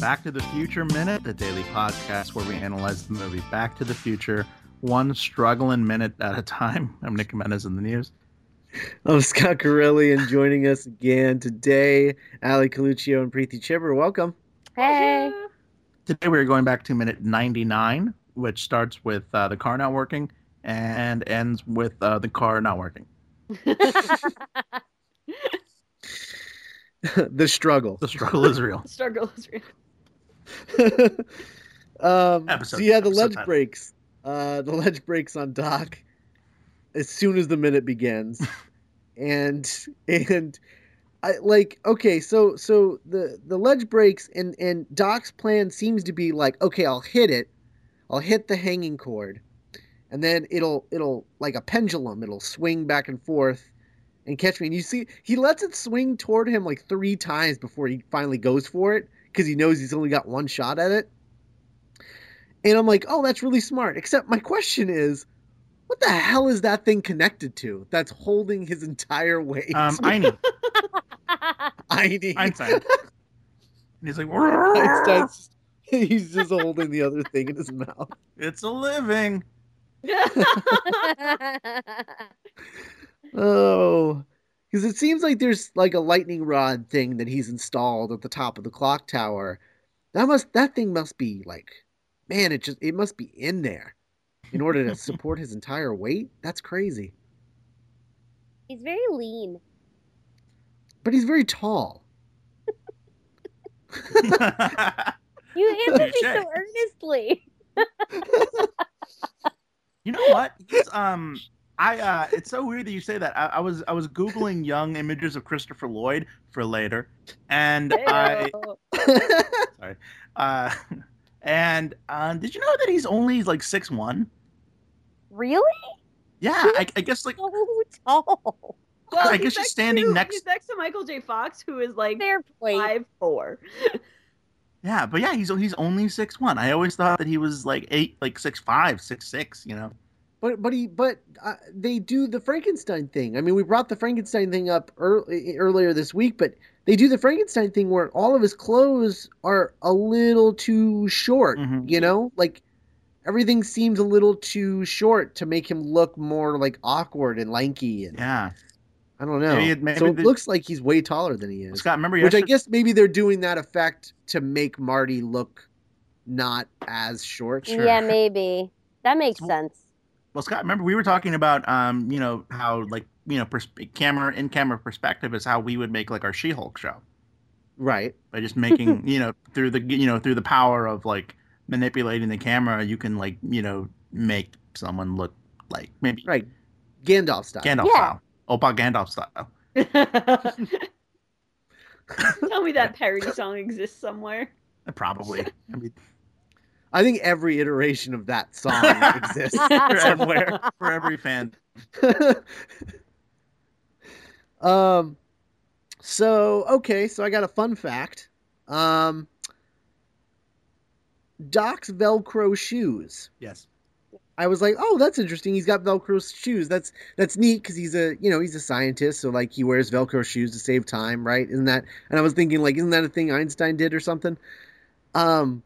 welcome again to Back to the Future Minute, the daily podcast where we analyze the movie Back to the Future, one struggling minute at a time. I'm Nick Jimenez in the news. I'm Scott Corelli, and joining us again today, Ali Coluccio and Preeti Chhibber. Welcome. Hey. Today we're going back to minute 99, which starts with uh, the car not working and ends with uh, the car not working. the struggle. The struggle is real. The struggle is real. um, Episode- so yeah, the ledge title. breaks. Uh, the ledge breaks on Doc as soon as the minute begins, and and I like okay, so so the the ledge breaks and and Doc's plan seems to be like okay, I'll hit it, I'll hit the hanging cord, and then it'll it'll like a pendulum, it'll swing back and forth and catch me. And you see, he lets it swing toward him like three times before he finally goes for it because he knows he's only got one shot at it. And I'm like, oh, that's really smart. Except my question is, what the hell is that thing connected to that's holding his entire weight? Um, I need I need Einstein. And he's like, Einstein's he's just holding the other thing in his mouth. it's a living. Oh, because it seems like there's like a lightning rod thing that he's installed at the top of the clock tower. That must that thing must be like, man, it just it must be in there in order to support his entire weight. That's crazy. He's very lean. But he's very tall. You answered me so earnestly. You know what? He's, um, I uh, it's so weird that you say that. I, I was I was googling young images of Christopher Lloyd for later, and I sorry, uh, and uh, did you know that he's only like six one? really? Yeah, I, I guess like So tall. Well, I guess she's next standing to, next- He's next to Michael J. Fox, who is like Fair point. five four. yeah, but yeah, he's he's only six one. I always thought that he was like eight, like six five, six six. You know. But but he but uh, they do the Frankenstein thing. I mean, we brought the Frankenstein thing up early, earlier this week, but they do the Frankenstein thing where all of his clothes are a little too short. Mhm. You know, like everything seems a little too short to make him look more like awkward and lanky. And Yeah, I don't know. Maybe it- maybe so it the- looks like he's way taller than he is. Scott. Remember Which I guess maybe they're doing that effect to make Marty look not as short. Sure. Yeah, maybe. That makes sense. Well, Scott, remember we were talking about, um, you know, how like you know, pers- camera in camera perspective is how we would make like our She-Hulk show Right. by just making, you know, through the you know through the power of like manipulating the camera, you can like you know make someone look like maybe Right. Gandalf style. Gandalf Yeah. style, Oppa Gandalf style. Tell me that parody song exists somewhere. Probably. I mean, I think every iteration of that song exists somewhere. for every fan. um so okay, so I got a fun fact. Um Doc's Velcro shoes. Yes. I was like, "Oh, that's interesting. He's got Velcro shoes. That's that's neat because he's a you know he's a scientist, so like he wears Velcro shoes to save time, right? Isn't that?" And I was thinking, like, isn't that a thing Einstein did or something? Um,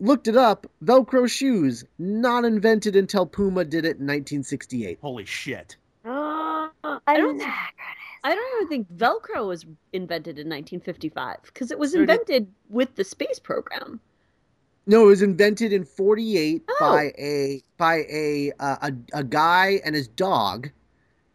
looked it up. Velcro shoes not invented until Puma did it in 1968. Holy shit. Uh, I don't. I'm I don't even think Velcro was invented in 1955 because it was Sure did. invented with the space program. No, it was invented in 48 Oh. by a by a, uh, a a guy and his dog,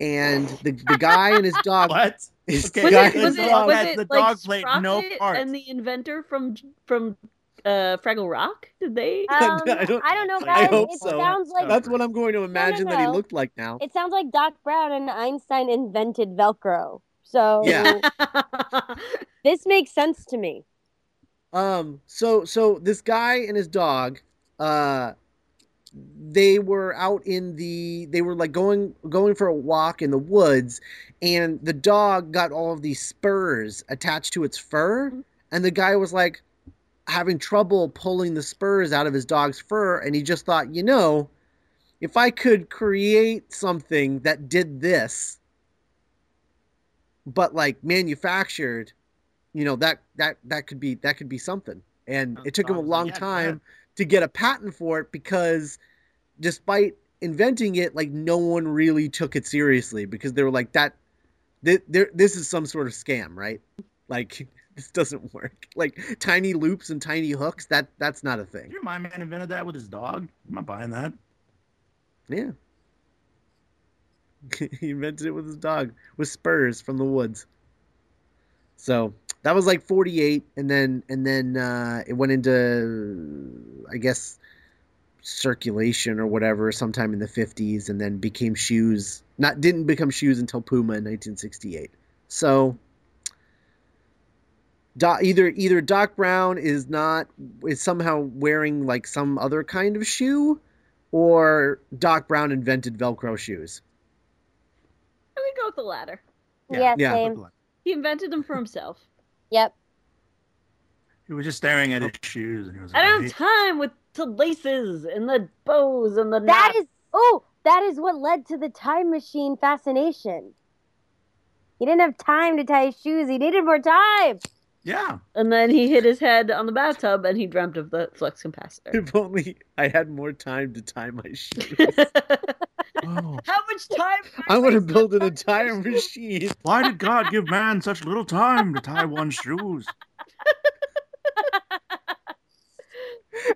and the the guy and his dog. What? His Okay, Was guy it? Was his it? dog- Was it the like dog played no part. and the inventor from from uh, Fraggle Rock? Did they? Um, I don't- I don't know, I hope it so. sounds like That's what I'm going to imagine that he looked like now. it sounds like Doc Brown and Einstein invented Velcro. So Yeah. this makes sense to me. Um, so so this guy and his dog, uh, they were out in the they were like going going for a walk in the woods, and the dog got all of these spurs attached to its fur, and the guy was like having trouble pulling the spurs out of his dog's fur, and he just thought, you know, if I could create something that did this, but like manufactured you know that that that could be that could be something. And it took him a long "Yeah, time ahead." to get a patent for it because despite inventing it like no one really took it seriously because they were like that th- there this is some sort of scam right like this doesn't work. Like tiny loops and tiny hooks that that's not a thing. Your my man invented that with his dog. I'm not buying that. yeah. He invented it with his dog with spurs from the woods. So that was like 48 and then and then uh it went into i guess circulation or whatever sometime in the 50s and then became shoes not didn't become shoes until puma in 1968 so Do, either either doc brown is not is somehow wearing like some other kind of shoe or doc brown invented velcro shoes I'm gonna go with the latter. Yeah, Yeah. same. He invented them for himself. Yep. He was just staring at his shoes, and he was I don't have time with the laces and the bows and the That knots. is oh, that is what led to the time machine fascination. He didn't have time to tie his shoes. He needed more time. "Yeah, And then he hit his head on the bathtub and he dreamt of the flux capacitor. if only i had more time to tie my shoes oh, How much time? I i'm to build an entire machine why did God give man such little time to tie one's shoes?"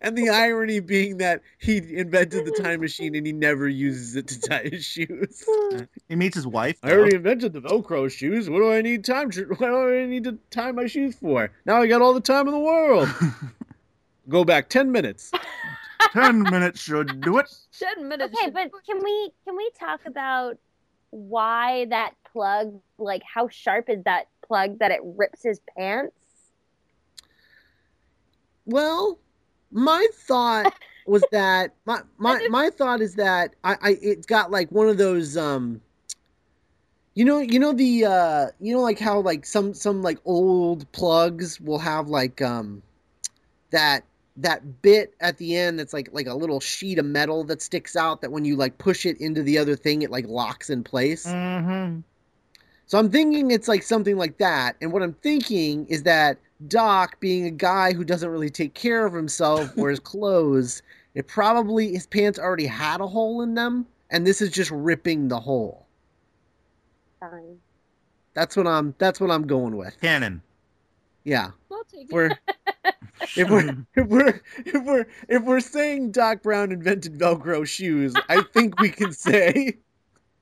And the irony being that he invented the time machine and he never uses it to tie his shoes. He meets his wife. I already invented the Velcro shoes. What do I need time? To, what do I need to tie my shoes for? Now I got all the time in the world. Go back ten minutes. Ten minutes should do it. Ten minutes. Okay, but can we can we talk about why that plug, like how sharp is that plug that it rips his pants? Well, my thought was that my my my thought is that I, I it's got like one of those um you know you know the uh you know like how like some some like old plugs will have like um that that bit at the end that's like like a little sheet of metal that sticks out that when you like push it into the other thing it like locks in place. Mm-hmm. So I'm thinking it's like something like that. And what I'm thinking is that Doc, being a guy who doesn't really take care of himself or his clothes, it probably his pants already had a hole in them, and this is just ripping the hole. Fine. That's what I'm. That's what I'm going with. Canon. Yeah. I'll take it. We're if we're if we're if we're if we're saying Doc Brown invented Velcro shoes, I think we can say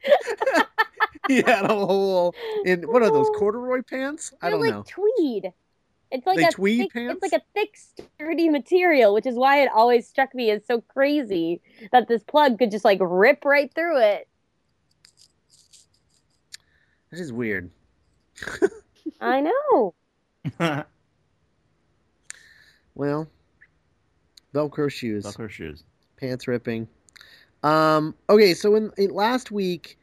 he had a hole in what are those corduroy pants? I They're don't know. like know. tweed. It's like They a tweed thick, pants? It's like a thick, sturdy material, which is why it always struck me as so crazy that this plug could just like rip right through it. This is weird. I know. Well, Velcro shoes, Velcro shoes. pants ripping. Um, okay, so in, in last week,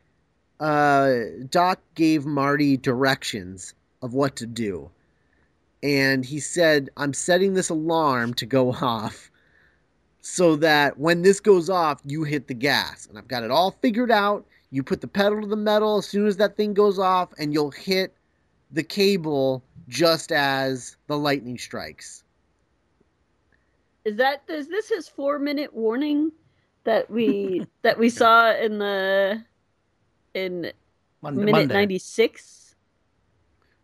uh, Doc gave Marty directions of what to do, and he said, "I'm setting this alarm to go off." So that when this goes off, you hit the gas. And I've got it all figured out. You put the pedal to the metal as soon as that thing goes off, and you'll hit the cable just as the lightning strikes. Is that is this his four minute warning that we that we saw in the in Monday. minute ninety six?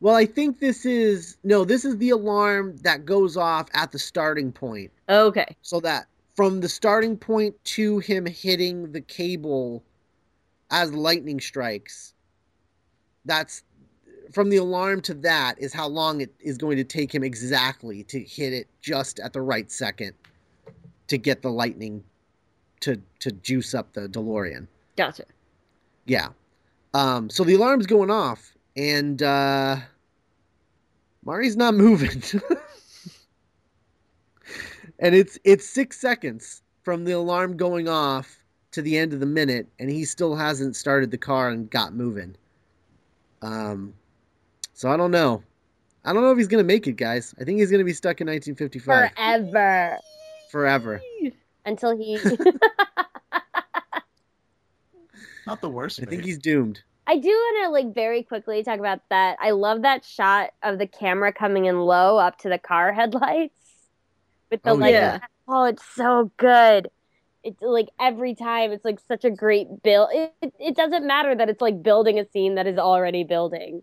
Well, I think this is no, this is the alarm that goes off at the starting point. Okay. So that from the starting point to him hitting the cable as lightning strikes, that's from the alarm to that is how long it is going to take him exactly to hit it just at the right second to get the lightning to to juice up the DeLorean. Gotcha. Yeah. Um, so the alarm's going off, and uh, Marty's not moving. and it's it's six seconds from the alarm going off to the end of the minute, and he still hasn't started the car and got moving. Um, so I don't know. I don't know if he's gonna make it, guys. I think he's gonna be stuck in 1955 Forever. forever. Until he Not the worst. I think he's doomed. I do want to like very quickly talk about that. I love that shot of the camera coming in low up to the car headlights with the Oh, like. yeah. Oh, it's so good. It's like every time it's like such a great build. It, it, it doesn't matter that it's like building a scene that is already building.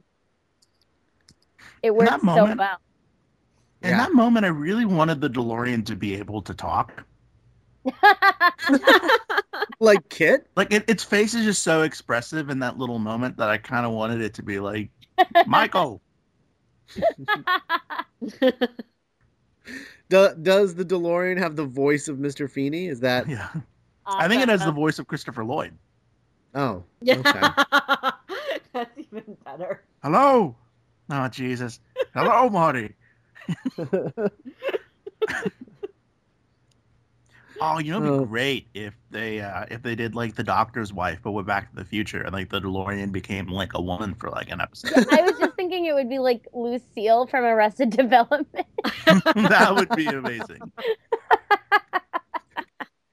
It works that so well. In Yeah. that moment, I really wanted the DeLorean to be able to talk. Like KITT? Like it, its face is just so expressive in that little moment that I kind of wanted it to be like, Michael. Do, does the DeLorean have the voice of Mr. Feeny? Is that Yeah, I think it has the voice of Christopher Lloyd. oh Yeah. okay. That's even better. Hello. Oh Jesus. Hello, Marty. Oh, you know, it'd be Oh. great if they uh, if they did like the Doctor's Wife, but went Back to the Future, and like the DeLorean became like a woman for like an episode. I was just thinking it would be like Lucille from Arrested Development. that would be amazing.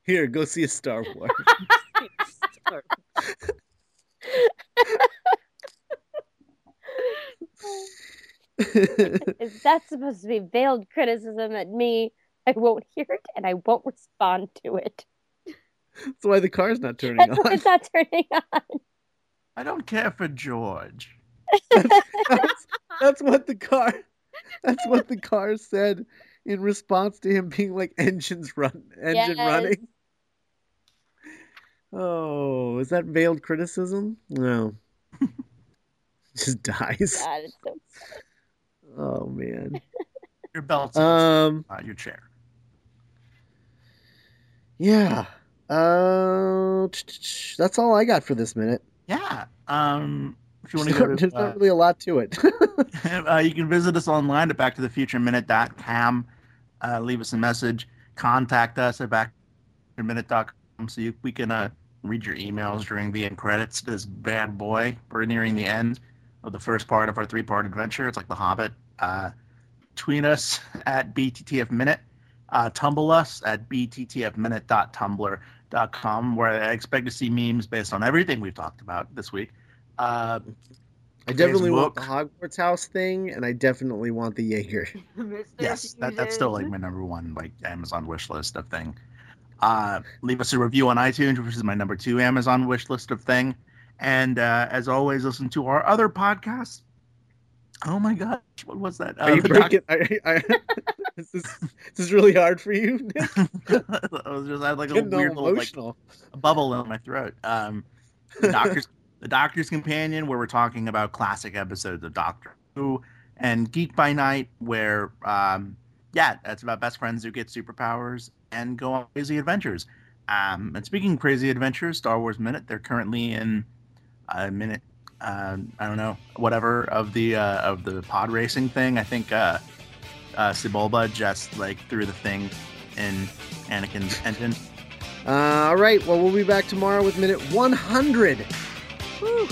Here, go see a Star Wars. Is that supposed to be veiled criticism at me, I won't hear it and I won't respond to it. That's why the car's not turning That's why on. it's not turning on. I don't care for George. That's, that's what the car. That's what the car said in response to him being like engines run, engine Yes. running. Oh, is that veiled criticism? No. Just dies. God, it's so Oh man. Your belt, Um. not your chair. Yeah. Uh. That's all I got for this minute. Yeah. Um. If you want There's, to go not, to, there's uh, not really a lot to it. uh, you can visit us online at backtothefutureminute.com. Uh, leave us a message. Contact us at backtothefutureminute.com so you, we can uh, read your emails during the end credits. This bad boy. We're nearing the end of the first part of our three-part adventure. It's like The Hobbit. Uh, tweet us at BTTF Minute. Uh, tumble us at bttfminute.tumblr.com where I expect to see memes based on everything we've talked about this week. Uh, I definitely want the Hogwarts house thing, and I definitely want the Jaeger. yes, that, that's still like my number one like Amazon wish list of thing. Uh, leave us a review on iTunes, which is my number two Amazon wish list of thing. And uh, as always, listen to our other podcasts. Oh my gosh, what was that? Are you the doc- breaking? I, I, is this is this really hard for you? I was just I had like a weird little like emotional. bubble in my throat. Um, the doctor's the Doctor's Companion, where we're talking about classic episodes of Doctor Who, and Geek by Night, where um, yeah, that's about best friends who get superpowers and go on crazy adventures. Um, and speaking of crazy adventures, Star Wars Minute, they're currently in a minute. Uh, I don't know, whatever of the uh, of the pod racing thing. I think uh, uh, Sebulba just like threw the thing in Anakin's engine. Uh, all right. Well, we'll be back tomorrow with minute 100. Whew.